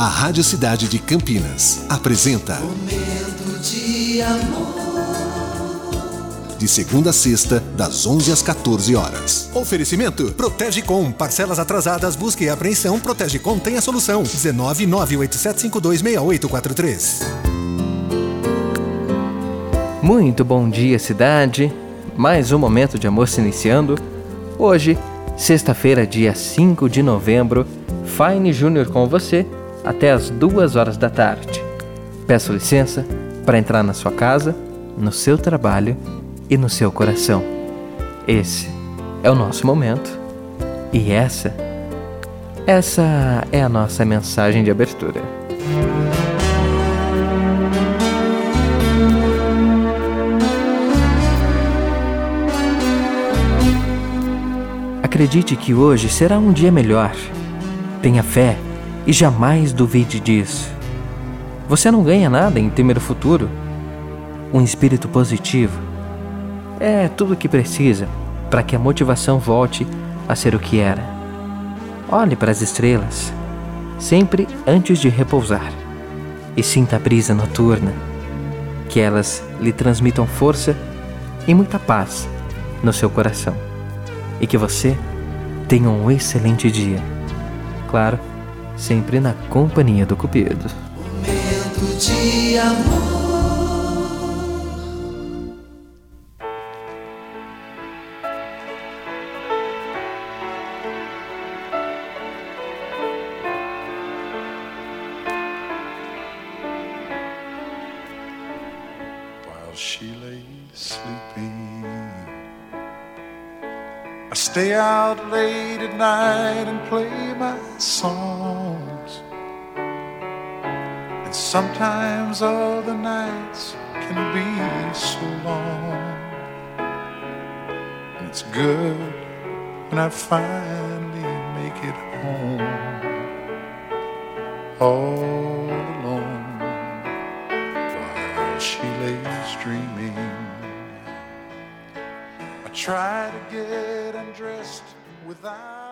A Rádio Cidade de Campinas apresenta Momento de amor. De segunda a sexta, das 11 às 14 horas. Oferecimento: Protege Com. Parcelas atrasadas, busca e apreensão. Protege Com tem a solução. 19 987526843. Muito bom dia, cidade. Mais um momento de amor se iniciando. Hoje, sexta-feira, dia 5 de novembro, Fine Júnior com você até as duas horas da tarde. Peço licença para entrar na sua casa, no seu trabalho e no seu coração. Esse é o nosso momento e essa, essa é a nossa mensagem de abertura. Acredite que hoje será um dia melhor. Tenha fé e jamais duvide disso. Você não ganha nada em temer o futuro. Um espírito positivo é tudo o que precisa para que a motivação volte a ser o que era. Olhe para as estrelas, sempre antes de repousar, e sinta a brisa noturna, que elas lhe transmitam força e muita paz no seu coração. E que você tenha um excelente dia. Claro, sempre na companhia do Cupido. Momento de amor. while she lay sleeping. I stay out late at night and play my songs. And sometimes all the nights can be so long. And it's good when I finally make it home. All alone while she lays dreaming. Try to get undressed without.